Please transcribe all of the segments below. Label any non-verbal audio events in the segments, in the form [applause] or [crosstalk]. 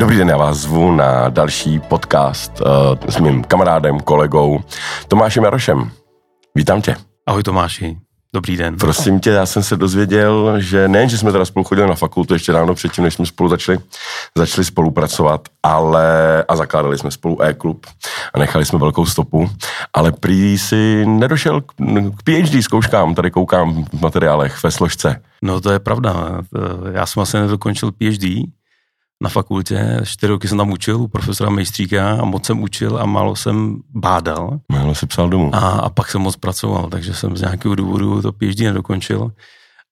Dobrý den, já vás zvu na další podcast uh, s mým kamarádem, kolegou Tomášem Jarošem. Vítám tě. Ahoj Tomáši. Dobrý den. Prosím tě, já jsem se dozvěděl, že nejen, že jsme teda spolu chodili na fakultu ještě dávno předtím, než jsme spolu začali, začali spolupracovat, ale a zakládali jsme spolu e-klub a nechali jsme velkou stopu, ale prý si nedošel k, k PhD zkouškám, tady koukám v materiálech ve složce. No to je pravda. Já jsem asi nedokončil PhD, na fakultě, čtyři roky jsem tam učil u profesora Mejstříka a moc jsem učil a málo jsem bádal. Málo si psal domů. A, a pak jsem moc pracoval, takže jsem z nějakého důvodu to PhD nedokončil.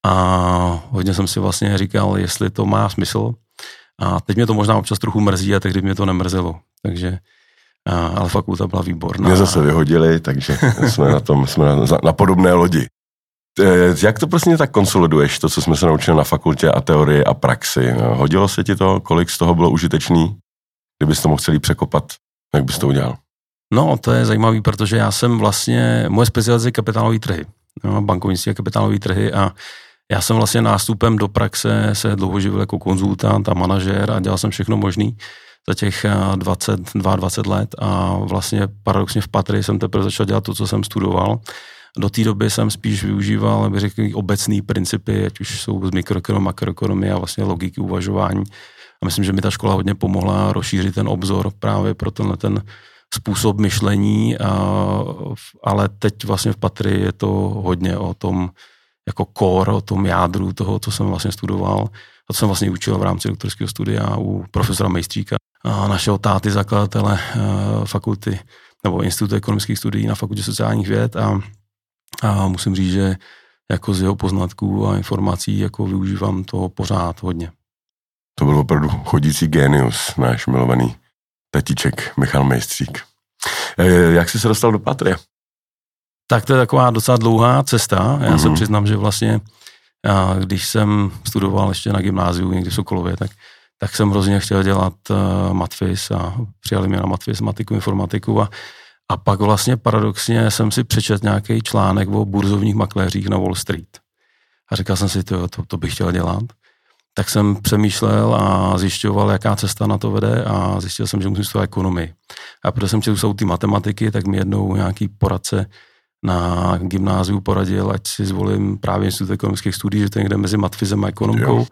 A hodně jsem si vlastně říkal, jestli to má smysl. A teď mě to možná občas trochu mrzí a tehdy mě to nemrzelo. Takže a, ale fakulta byla výborná. Mě zase vyhodili, takže jsme na tom, jsme na, na podobné lodi. Eh, jak to prostě tak konsoliduješ, to, co jsme se naučili na fakultě a teorii a praxi? Hodilo se ti to? Kolik z toho bylo užitečný? Kdybys to mohl celý překopat, jak bys to udělal? No, to je zajímavý, protože já jsem vlastně, moje specializace je kapitálové trhy, no, bankovnictví a kapitálové trhy a já jsem vlastně nástupem do praxe se dlouho živil jako konzultant a manažer a dělal jsem všechno možný za těch 22 20 let a vlastně paradoxně v Patry jsem teprve začal dělat to, co jsem studoval do té doby jsem spíš využíval, bych řekl, obecné principy, ať už jsou z mikroekonomie, makroekonomie a vlastně logiky uvažování. A myslím, že mi ta škola hodně pomohla rozšířit ten obzor právě pro tenhle ten způsob myšlení, a, ale teď vlastně v Patry je to hodně o tom jako core, o tom jádru toho, co jsem vlastně studoval. To jsem vlastně učil v rámci doktorského studia u profesora Mejstříka, a našeho táty zakladatele fakulty nebo Institutu ekonomických studií na fakultě sociálních věd a a musím říct, že jako z jeho poznatků a informací jako využívám to pořád hodně. To byl opravdu chodící genius, náš milovaný tetiček Michal Mejstřík. E, jak jsi se dostal do Patrie? Tak to je taková docela dlouhá cesta. Já mm-hmm. se mhm. přiznám, že vlastně, já, když jsem studoval ještě na gymnáziu někdy v Sokolově, tak, tak jsem hrozně chtěl dělat uh, matfis a přijali mě na matfis, matiku, informatiku a a pak vlastně paradoxně jsem si přečet nějaký článek o burzovních makléřích na Wall Street. A říkal jsem si, to, to, to bych chtěl dělat. Tak jsem přemýšlel a zjišťoval, jaká cesta na to vede a zjistil jsem, že musím studovat ekonomii. A protože jsem chtěl jsou ty matematiky, tak mi jednou nějaký poradce na gymnáziu poradil, ať si zvolím právě Institut ekonomických studií, že to je někde mezi matfizem a ekonomkou. Jo.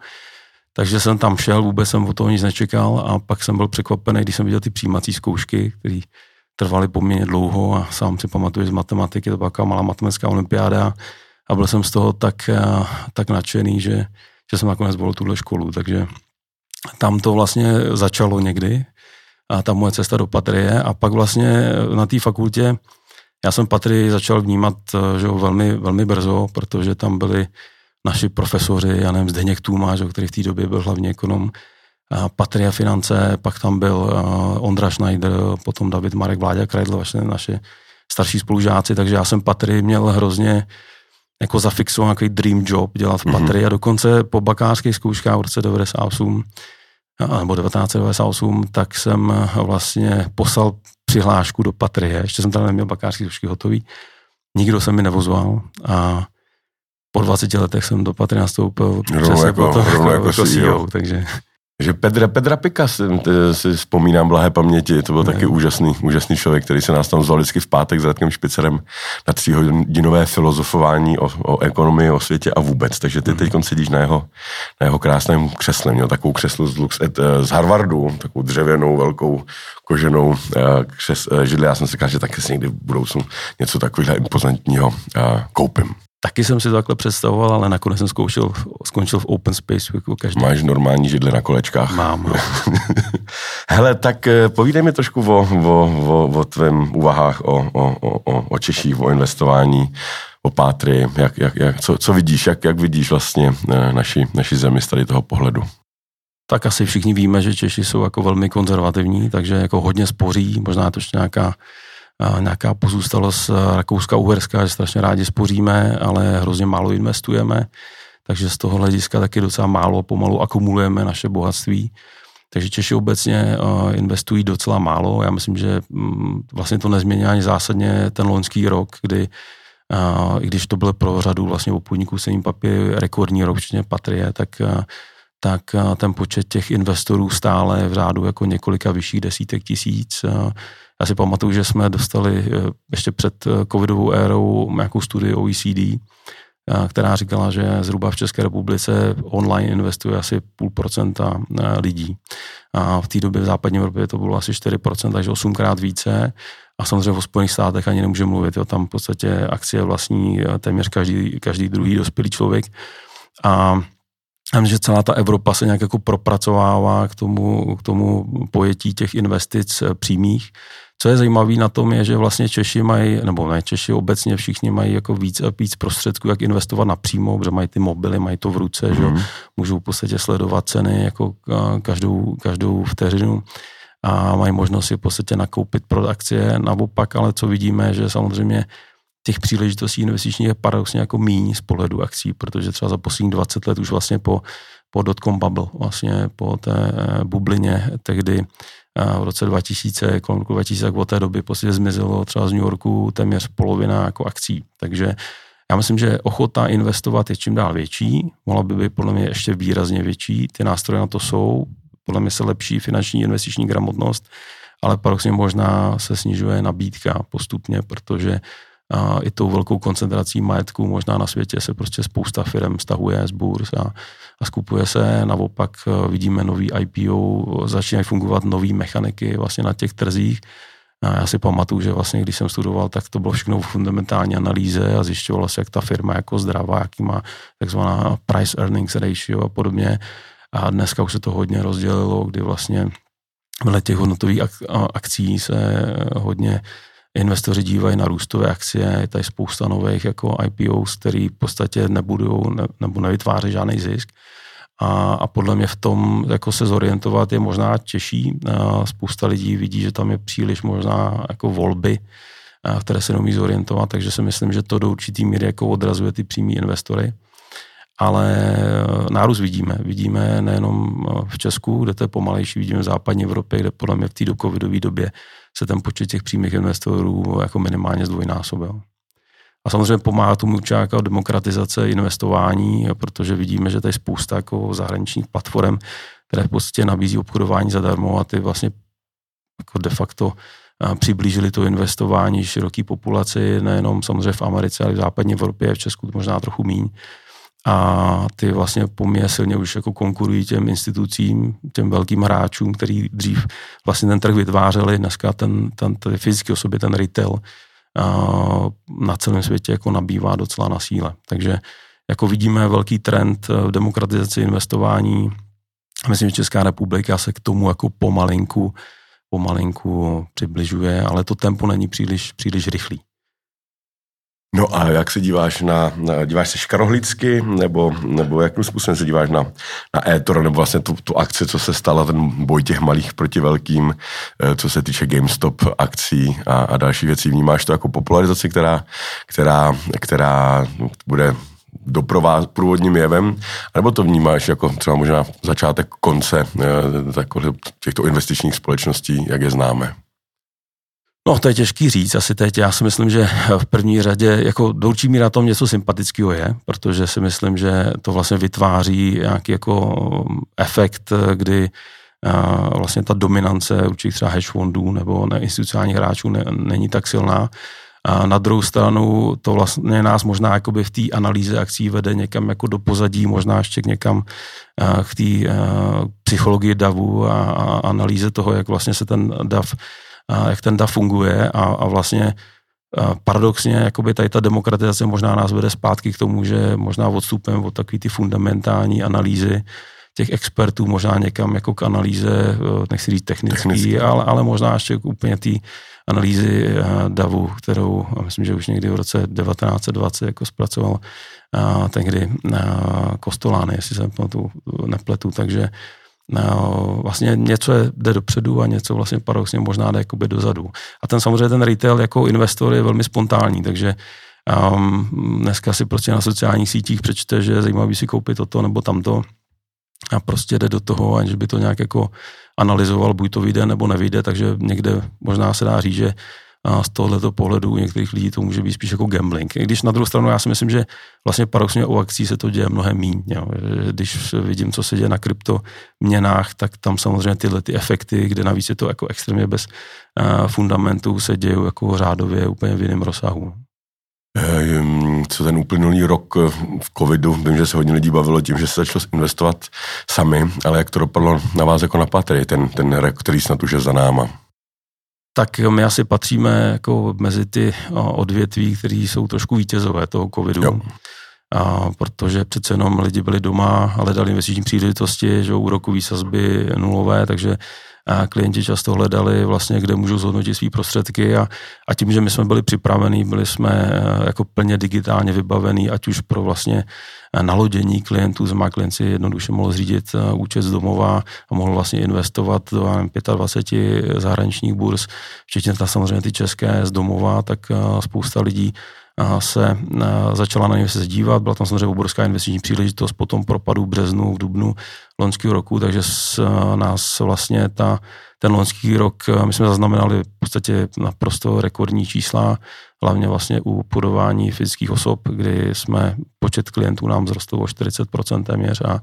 Takže jsem tam šel, vůbec jsem o toho nic nečekal a pak jsem byl překvapený, když jsem viděl ty přijímací zkoušky, které trvaly poměrně dlouho a sám si pamatuju z matematiky, to byla malá matematická olympiáda a byl jsem z toho tak, eh, tak nadšený, že, že jsem nakonec zvolil tuhle školu, takže tam to vlastně začalo někdy a ta moje cesta do Patrie a pak vlastně na té fakultě já jsem Patrii začal vnímat eh, že jo, velmi, velmi brzo, protože tam byli naši profesoři, já nevím, Zdeněk Tůma, že, který v té době byl hlavní ekonom, Patria Finance, pak tam byl uh, Ondra Schneider, potom David Marek Vláďa Kreidl, vlastně naše starší spolužáci, takže já jsem Patry měl hrozně jako zafixovat nějaký dream job dělat v mhm. Patry mm-hmm. a dokonce po bakářských zkouškách v roce 98 nebo 1998, tak jsem vlastně poslal přihlášku do Patrie, ještě jsem tam neměl bakářské zkoušky hotový, nikdo se mi nevozoval a po 20 letech jsem do Patry nastoupil rovno jako, rovno jako, [laughs] jako CEO, CEO, takže že Pedra, Pedra Pika si, si vzpomínám blahé paměti, to byl ne. taky úžasný, úžasný člověk, který se nás tam zval vždycky v pátek s Radkem Špicerem na tříhodinové filozofování o, o ekonomii, o světě a vůbec. Takže ty mm. teď sedíš na jeho, na jeho krásném křesle. Měl takovou křeslu z, Lux, eh, z Harvardu, takovou dřevěnou, velkou koženou eh, křes, eh, židli. Já jsem si říkal, že taky si někdy v budoucnu něco takového impozantního koupím. Taky jsem si to takhle představoval, ale nakonec jsem zkoušel, skončil v Open Space Weeku. Každý. Máš normální židle na kolečkách? Mám. No. [laughs] Hele, tak eh, povídej mi trošku o, o, o, o tvém úvahách o, o, o, o Češích, o investování, o Pátry, jak, jak, jak, co, co vidíš, jak, jak vidíš vlastně eh, naši, naši zemi z tady toho pohledu? Tak asi všichni víme, že Češi jsou jako velmi konzervativní, takže jako hodně spoří, možná to ještě nějaká nějaká pozůstalost Rakouska, Uherska, že strašně rádi spoříme, ale hrozně málo investujeme, takže z toho hlediska taky docela málo pomalu akumulujeme naše bohatství. Takže Češi obecně investují docela málo. Já myslím, že mm, vlastně to nezmění ani zásadně ten loňský rok, kdy i když to byl pro řadu vlastně obchodníků cený papír rekordní rok, včetně Patrie, tak tak ten počet těch investorů stále v řádu jako několika vyšších desítek tisíc. Já si pamatuju, že jsme dostali ještě před covidovou érou nějakou studii OECD, která říkala, že zhruba v České republice online investuje asi půl procenta lidí. A v té době v západní Evropě to bylo asi 4%, takže osmkrát více. A samozřejmě v Spojených státech ani nemůžeme mluvit, jo, tam v podstatě akcie vlastní téměř každý, každý druhý dospělý člověk. A a že celá ta Evropa se nějak jako propracovává k tomu, k tomu pojetí těch investic přímých. Co je zajímavé na tom je, že vlastně Češi mají, nebo ne Češi obecně všichni mají jako víc a víc prostředků, jak investovat napřímo, protože mají ty mobily, mají to v ruce, mm. že mhm. můžou v podstatě sledovat ceny jako každou, každou vteřinu a mají možnost si v podstatě nakoupit pro akcie naopak, ale co vidíme, že samozřejmě těch příležitostí investičních je paradoxně jako míň z pohledu akcí, protože třeba za posledních 20 let už vlastně po, po dotcom bubble, vlastně po té eh, bublině, tehdy v roce 2000, kolem roku 2000, tak od té doby prostě zmizelo třeba z New Yorku téměř polovina jako akcí. Takže já myslím, že ochota investovat je čím dál větší, mohla by být podle mě ještě výrazně větší, ty nástroje na to jsou, podle mě se lepší finanční investiční gramotnost, ale paradoxně možná se snižuje nabídka postupně, protože a i tou velkou koncentrací majetku možná na světě se prostě spousta firm stahuje z burs a, a skupuje se. Naopak e, vidíme nový IPO, začínají fungovat nové mechaniky vlastně na těch trzích. A já si pamatuju, že vlastně, když jsem studoval, tak to bylo všechno v fundamentální analýze a zjišťovalo se, jak ta firma jako zdravá, jaký má takzvaná price earnings ratio a podobně. A dneska už se to hodně rozdělilo, kdy vlastně vedle těch hodnotových akcí se hodně investoři dívají na růstové akcie, je tady spousta nových jako IPOs, který v podstatě nebudou ne, nebo nevytváří žádný zisk. A, a podle mě v tom jako se zorientovat je možná těžší. A spousta lidí vidí, že tam je příliš možná jako volby, které se neumí zorientovat, takže si myslím, že to do určitý míry jako odrazuje ty přímý investory. Ale nárůst vidíme. Vidíme nejenom v Česku, kde to je pomalejší, vidíme v západní Evropě, kde podle mě v té do covidové době se ten počet těch přímých investorů jako minimálně zdvojnásobil. A samozřejmě pomáhá tomu určitě jako demokratizace investování, protože vidíme, že tady je spousta jako zahraničních platform, které v podstatě nabízí obchodování zadarmo a ty vlastně jako de facto přiblížili to investování široké populaci, nejenom samozřejmě v Americe, ale v západní Evropě, v Česku možná trochu míň a ty vlastně poměrně silně už jako konkurují těm institucím, těm velkým hráčům, který dřív vlastně ten trh vytvářeli, dneska ten, ten, ten fyzický osoby, ten retail na celém světě jako nabývá docela na síle. Takže jako vidíme velký trend v demokratizaci investování. Myslím, že Česká republika se k tomu jako pomalinku, pomalinku přibližuje, ale to tempo není příliš, příliš rychlý. No a jak se díváš na, na díváš se škarohlicky, nebo, nebo jakým způsobem se díváš na, na Ether, nebo vlastně tu, tu akci, co se stala, ten boj těch malých proti velkým, eh, co se týče GameStop akcí a, a další věcí. Vnímáš to jako popularizaci, která, která, která bude doprová průvodním jevem, nebo to vnímáš jako třeba možná začátek konce eh, těchto investičních společností, jak je známe? No, to je těžký říct asi teď. Já si myslím, že v první řadě jako do určitý míra tom něco sympatického je, protože si myslím, že to vlastně vytváří nějaký jako efekt, kdy vlastně ta dominance určitých třeba hedge fondů nebo institucionálních hráčů ne, není tak silná. A na druhou stranu to vlastně nás možná jakoby v té analýze akcí vede někam jako do pozadí, možná ještě někam k té psychologii DAVu a, a analýze toho, jak vlastně se ten DAV jak ten DAF funguje a, a vlastně paradoxně jakoby tady ta demokratizace možná nás vede zpátky k tomu, že možná odstupem od takový ty fundamentální analýzy těch expertů možná někam jako k analýze, nechci říct technický, technický. Ale, ale možná ještě úplně té analýzy e, DAVu, kterou myslím, že už někdy v roce 1920 jako zpracoval tehdy Kostolány, jestli se tu nepletu, takže no, vlastně něco jde dopředu a něco vlastně paradoxně možná jde jakoby dozadu. A ten samozřejmě ten retail jako investor je velmi spontánní, takže um, dneska si prostě na sociálních sítích přečte, že je zajímavý si koupit toto nebo tamto a prostě jde do toho, aniž by to nějak jako analyzoval, buď to vyjde nebo nevyjde, takže někde možná se dá říct, že a z tohoto pohledu u některých lidí to může být spíš jako gambling. I když na druhou stranu já si myslím, že vlastně paradoxně u akcí se to děje mnohem méně. Když vidím, co se děje na kryptoměnách, tak tam samozřejmě tyhle ty efekty, kde navíc je to jako extrémně bez fundamentů, se dějí jako řádově úplně v jiném rozsahu. Eh, co ten uplynulý rok eh, v covidu, vím, že se hodně lidí bavilo tím, že se začalo investovat sami, ale jak to dopadlo na vás jako na patry, ten, ten rek, který snad už je za náma? Tak my asi patříme jako mezi ty odvětví, které jsou trošku vítězové toho covidu. Jo. A protože přece jenom lidi byli doma, hledali investiční příležitosti, že úrokové sazby nulové, takže a klienti často hledali vlastně, kde můžou zhodnotit své prostředky a, a tím, že my jsme byli připravení, byli jsme e, jako plně digitálně vybavení, ať už pro vlastně e, nalodění klientů, znamená klient si jednoduše mohl zřídit e, účet z domova a mohl vlastně investovat do nevím, 25 zahraničních burz, včetně ta samozřejmě ty české z domova, tak spousta lidí se začala na ně se dívat. Byla tam samozřejmě obrovská investiční příležitost po tom propadu v březnu, v dubnu loňského roku, takže s nás vlastně ta, ten loňský rok, my jsme zaznamenali v podstatě naprosto rekordní čísla, hlavně vlastně u podování fyzických osob, kdy jsme, počet klientů nám vzrostl o 40% téměř a,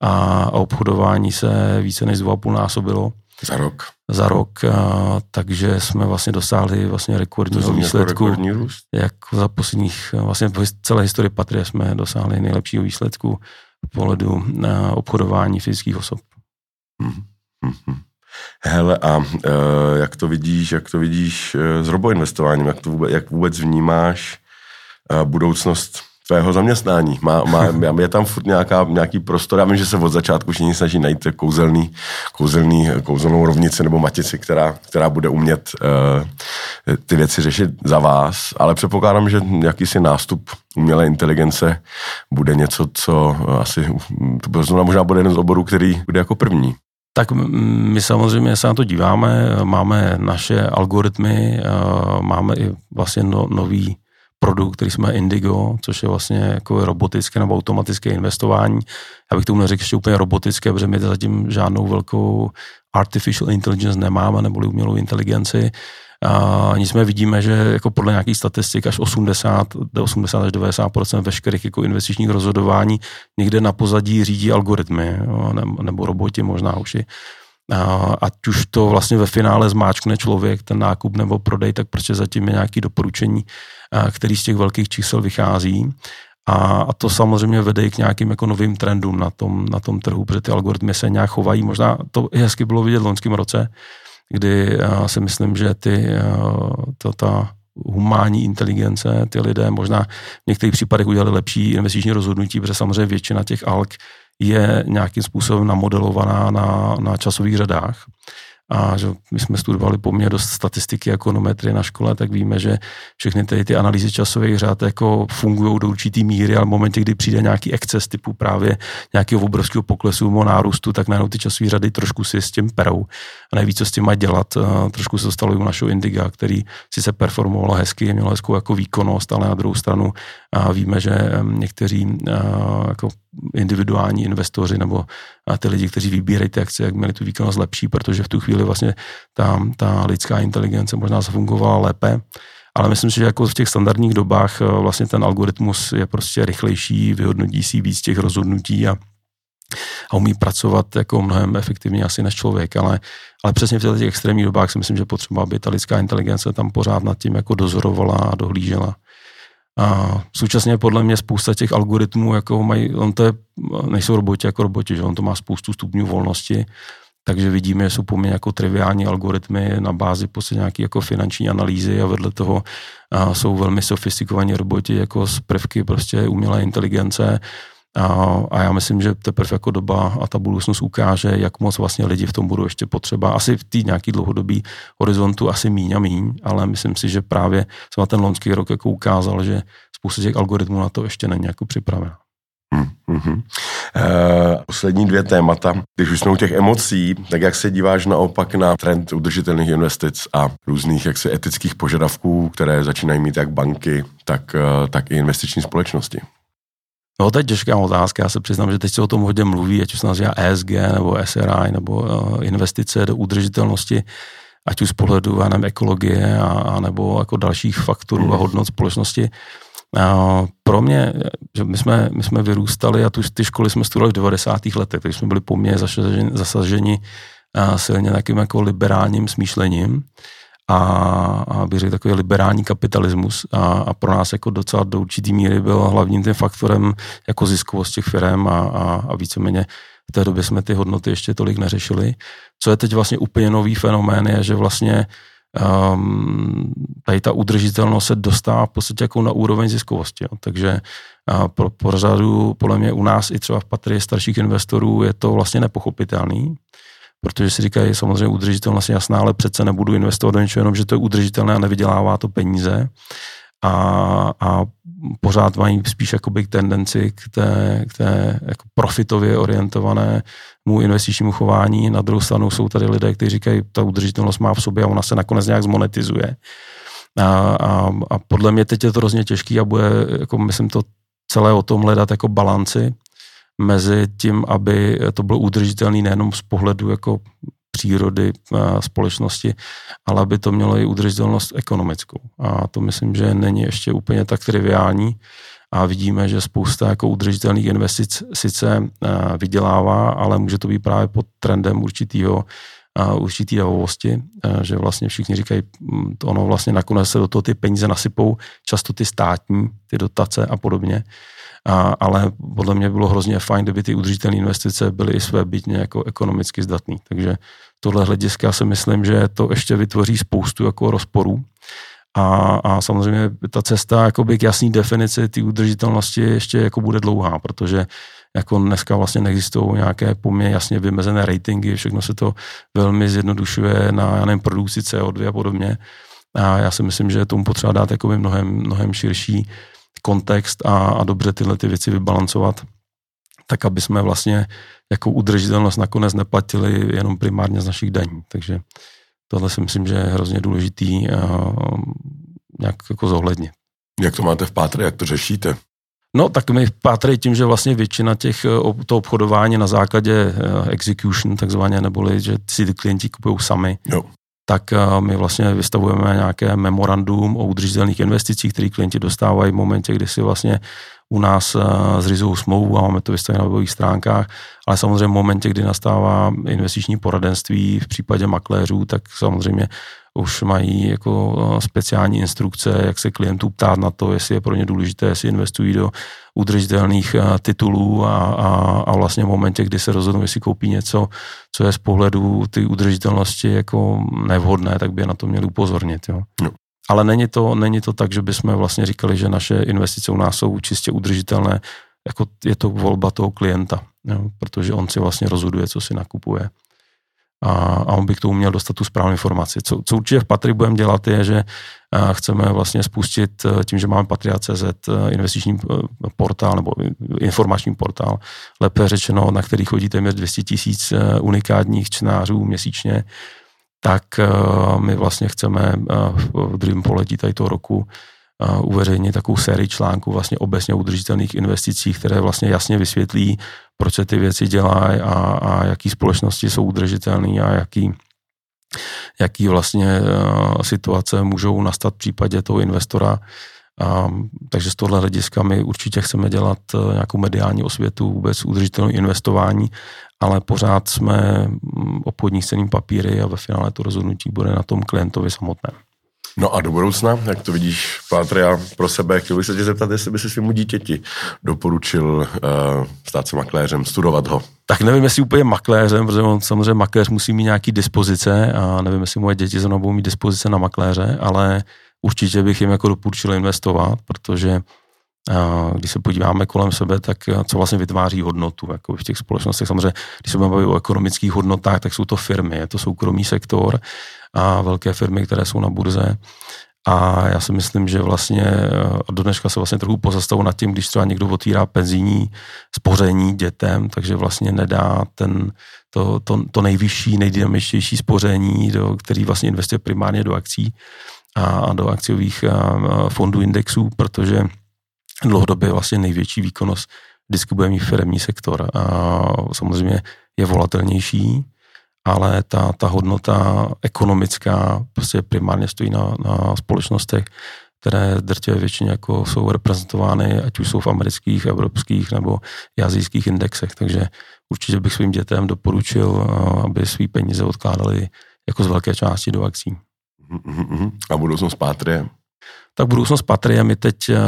a obchodování se více než 2,5 násobilo. Za rok. Za rok, a, takže jsme vlastně dosáhli vlastně rekordního to výsledku. Rekordní růst? Jak za posledních, vlastně v celé historii Patrie jsme dosáhli nejlepšího výsledku v pohledu na obchodování fyzických osob. Hmm. Hmm. Hele, a uh, jak to vidíš, jak to vidíš uh, s roboinvestováním, jak, to vůbec, jak vůbec vnímáš uh, budoucnost tvého zaměstnání. Má, má, je tam furt nějaká, nějaký prostor. Já vím, že se od začátku všichni snaží najít kouzelný, kouzelný, kouzelnou rovnici nebo matici, která, která bude umět uh, ty věci řešit za vás, ale předpokládám, že jakýsi nástup umělé inteligence bude něco, co asi to možná bude jeden z oborů, který bude jako první. Tak my samozřejmě se na to díváme, máme naše algoritmy, eh, máme i vlastně no, nový produkt, který jsme Indigo, což je vlastně jako robotické nebo automatické investování. Já bych tomu neřekl ještě úplně robotické, protože my zatím žádnou velkou artificial intelligence nemáme, nebo umělou inteligenci. A nicméně vidíme, že jako podle nějakých statistik až 80, 80 až 90% veškerých jako investičních rozhodování někde na pozadí řídí algoritmy jo, nebo roboti možná už i ať už to vlastně ve finále zmáčkne člověk, ten nákup nebo prodej, tak prostě zatím je nějaký doporučení, který z těch velkých čísel vychází. A, a to samozřejmě vede i k nějakým jako novým trendům na tom, na tom trhu, protože ty algoritmy se nějak chovají. Možná to hezky bylo vidět v loňském roce, kdy si myslím, že ty, to, ta humánní inteligence, ty lidé možná v některých případech udělali lepší investiční rozhodnutí, protože samozřejmě většina těch alg je nějakým způsobem namodelovaná na, na časových řadách a že my jsme studovali poměrně dost statistiky ekonometry na škole, tak víme, že všechny ty, ty analýzy časových řád jako fungují do určitý míry, ale v momentě, kdy přijde nějaký exces typu právě nějakého obrovského poklesu nebo nárůstu, tak najednou ty časové řady trošku si s tím perou a neví, co s tím mají dělat. Trošku se dostalo i u našeho Indiga, který si se performoval hezky, měl hezkou jako výkonnost, ale na druhou stranu víme, že někteří jako individuální investoři nebo ty lidi, kteří vybírají ty akcie, jak měli tu výkonnost lepší, protože v tu chvíli vlastně ta, ta lidská inteligence možná zafungovala lépe. Ale myslím si, že jako v těch standardních dobách eh, vlastně ten algoritmus je prostě rychlejší, vyhodnotí si víc těch rozhodnutí a, a umí pracovat jako mnohem efektivněji asi než člověk, ale, ale přesně v těch extrémních dobách si myslím, že potřeba, aby ta lidská inteligence tam pořád nad tím jako dozorovala a dohlížela. A současně podle mě spousta těch algoritmů, jako mají, on to je, nejsou roboti jako roboti, že on to má spoustu stupňů volnosti, takže vidíme, že jsou poměrně jako triviální algoritmy na bázi prostě nějaké jako finanční analýzy a vedle toho a jsou velmi sofistikovaní roboti jako z prvky prostě umělé inteligence, a, a já myslím, že teprve jako doba a ta budoucnost ukáže, jak moc vlastně lidi v tom budou ještě potřeba. Asi v té nějaký dlouhodobý horizontu asi míň a míň, ale myslím si, že právě na ten loňský rok jako ukázal, že spousta těch algoritmů na to ještě není jako připravena. Mm-hmm. Uh, poslední dvě témata. Když už jsme u těch emocí, tak jak se díváš naopak na trend udržitelných investic a různých jaksi etických požadavků, které začínají mít jak banky, tak, uh, tak i investiční společnosti? No, to je těžká otázka. Já se přiznám, že teď se o tom hodně mluví, ať už se nazývá ESG nebo SRI nebo uh, investice do udržitelnosti. ať už z pohledu nevím, ekologie a, a nebo jako dalších faktorů a hodnot společnosti. A pro mě, že my jsme, my jsme vyrůstali a tu, ty školy jsme studovali v 90. letech, takže jsme byli poměrně zasaženi, zasaženi silně takým jako liberálním smýšlením a, a bych řekl takový liberální kapitalismus a, a pro nás jako docela do určitý míry byl hlavním tím faktorem jako ziskovost těch firm a, a, a víceméně v té době jsme ty hodnoty ještě tolik neřešili. Co je teď vlastně úplně nový fenomén je, že vlastně um, tady ta udržitelnost se dostává v podstatě jako na úroveň ziskovosti. Jo. Takže uh, pro, pro řadu, podle mě u nás i třeba v patrii starších investorů je to vlastně nepochopitelný, protože si říkají samozřejmě udržitelnost je jasná, ale přece nebudu investovat do něčeho jenom, že to je udržitelné a nevydělává to peníze. A, a pořád mají spíš jakoby tendenci k té, k té jako profitově orientované mu investičnímu chování. Na druhou stranu jsou tady lidé, kteří říkají, ta udržitelnost má v sobě a ona se nakonec nějak zmonetizuje. A, a, a podle mě teď je to hrozně těžký a bude, jako myslím, to celé o tom hledat jako balanci mezi tím, aby to bylo udržitelný nejenom z pohledu jako přírody společnosti, ale aby to mělo i udržitelnost ekonomickou. A to myslím, že není ještě úplně tak triviální a vidíme, že spousta jako udržitelných investic sice vydělává, ale může to být právě pod trendem určitýho určitý davovosti, že vlastně všichni říkají, mm, ono vlastně nakonec se do toho ty peníze nasypou, často ty státní, ty dotace a podobně. A, ale podle mě bylo hrozně fajn, kdyby ty udržitelné investice byly i své bytně jako ekonomicky zdatný. Takže tohle hlediska si myslím, že to ještě vytvoří spoustu jako rozporů. A, a samozřejmě ta cesta jakoby k jasný definici té udržitelnosti ještě jako bude dlouhá, protože jako dneska vlastně neexistují nějaké poměrně jasně vymezené ratingy, všechno se to velmi zjednodušuje na já nevím, produkci CO2 a podobně. A já si myslím, že tomu potřeba dát jako mnohem, mnohem širší kontext a, a dobře tyhle ty věci vybalancovat, tak aby jsme vlastně jako udržitelnost nakonec neplatili jenom primárně z našich daní. Takže tohle si myslím, že je hrozně důležitý nějak jako zohlednit. Jak to máte v Pátře, jak to řešíte? No, tak my v Pátře tím, že vlastně většina těch, eh, to obchodování na základě uh, execution takzvaně, neboli, že si ty klienti kupují sami, jo tak eh, my vlastně vystavujeme nějaké memorandum o udržitelných investicích, které klienti dostávají v momentě, kdy si vlastně u nás eh, zřizují smlouvu a máme to vystavené na webových stránkách, ale samozřejmě v momentě, kdy nastává investiční poradenství v případě makléřů, tak samozřejmě už mají jako eh, speciální instrukce, jak se klientů ptát na to, jestli je pro ně důležité, jestli investují do udržitelných eh, titulů a, a, a vlastně v momentě, kdy se rozhodnou, jestli koupí něco, co je z pohledu ty udržitelnosti jako nevhodné, tak by je na to měli upozornit. Jo. No. Ale není to, není to tak, že bychom vlastně říkali, že naše investice u nás jsou čistě udržitelné, jako je to volba toho klienta, jo, protože on si vlastně rozhoduje, co si nakupuje a, a on by k tomu měl dostat tu správnou informaci. Co, co určitě v Patry budeme dělat je, že chceme vlastně spustit e, tím, že máme Patria.cz e, investiční e, portál nebo informační portál, lépe řečeno, na který chodí téměř 200 tisíc unikátních čtenářů měsíčně, tak my vlastně chceme v druhém poletí tady toho roku uveřejnit takovou sérii článků vlastně obecně udržitelných investicích, které vlastně jasně vysvětlí, proč se ty věci dělají a, a jaký společnosti jsou udržitelné a jaký, jaký vlastně uh, situace můžou nastat v případě toho investora. Um, takže z tohle hlediska my určitě chceme dělat uh, nějakou mediální osvětu vůbec udržitelnou investování, ale pořád jsme um, obchodní ceným papíry a ve finále to rozhodnutí bude na tom klientovi samotném. No a do budoucna, jak to vidíš, Pátria, pro sebe, chtěl bych se tě zeptat, jestli by si svému dítěti doporučil uh, stát se makléřem, studovat ho. Tak nevím, jestli úplně makléřem, protože on samozřejmě makléř musí mít nějaký dispozice a nevím, jestli moje děti znovu budou mít dispozice na makléře, ale určitě bych jim jako doporučil investovat, protože když se podíváme kolem sebe, tak uh, co vlastně vytváří hodnotu jako v těch společnostech. Samozřejmě, když se budeme o ekonomických hodnotách, tak jsou to firmy, je to soukromý sektor a velké firmy, které jsou na burze. A já si myslím, že vlastně a do dneška se vlastně trochu pozastavu nad tím, když třeba někdo otvírá penzijní spoření dětem, takže vlastně nedá ten, to, to, to nejvyšší, nejdynamičtější spoření, do, který vlastně investuje primárně do akcí a do akciových fondů indexů, protože dlouhodobě vlastně největší výkonnost mít firmní sektor. A samozřejmě je volatelnější, ale ta, ta hodnota ekonomická prostě primárně stojí na, na společnostech, které drtě většině jako jsou reprezentovány, ať už jsou v amerických, evropských nebo azijských indexech. Takže určitě bych svým dětem doporučil, aby svý peníze odkládali jako z velké části do akcí. A budoucnost Pátrie? Tak budoucnost Patrie, my teď, eh,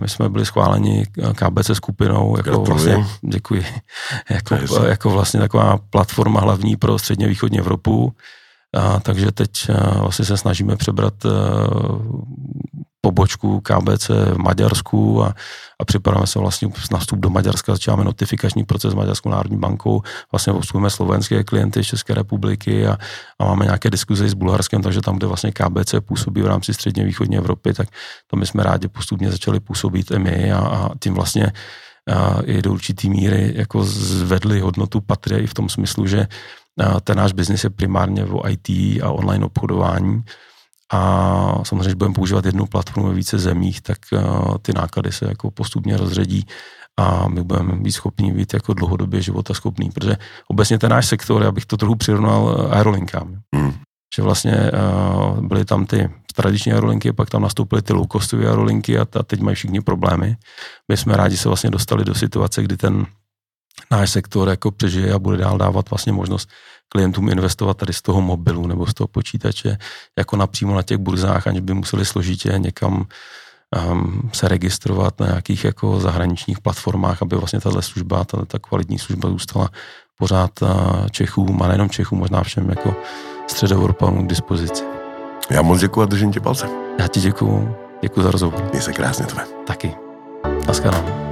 my jsme byli schváleni KBC skupinou, jako vlastně, děkuji, [laughs] jako, jako vlastně taková platforma hlavní pro středně východní Evropu, a, takže teď eh, vlastně se snažíme přebrat eh, pobočku KBC v Maďarsku a, a připravujeme se vlastně na vstup do Maďarska, začínáme notifikační proces s Maďarskou národní bankou, vlastně obsluhujeme slovenské klienty z České republiky a, a máme nějaké diskuze s Bulharskem, takže tam, kde vlastně KBC působí v rámci středně východní Evropy, tak to my jsme rádi postupně začali působit i my a, a tím vlastně a i do určitý míry jako zvedli hodnotu Patria i v tom smyslu, že ten náš biznis je primárně o IT a online obchodování, a samozřejmě, když budeme používat jednu platformu ve více zemích, tak eh, ty náklady se jako postupně rozředí a my budeme být schopni být jako dlouhodobě života schopný, protože obecně ten náš sektor, já bych to trochu přirovnal eh, aerolinkám. Hmm. Že vlastně uh, byly tam ty tradiční aerolinky, pak tam nastoupily ty low costové aerolinky a, a teď mají všichni problémy. My jsme rádi se vlastně dostali do situace, kdy ten náš sektor jako přežije a bude dál dávat vlastně možnost klientům investovat tady z toho mobilu nebo z toho počítače, jako napřímo na těch burzách, aniž by museli složitě někam um, se registrovat na nějakých jako zahraničních platformách, aby vlastně tahle služba, tato ta kvalitní služba zůstala pořád uh, Čechům a nejenom Čechům, možná všem jako středoevropanům k dispozici. Já moc děkuji a držím tě palce. Já ti děkuji. Děkuji za rozhovor. Měj se krásně tvé. Taky. Naschledanou.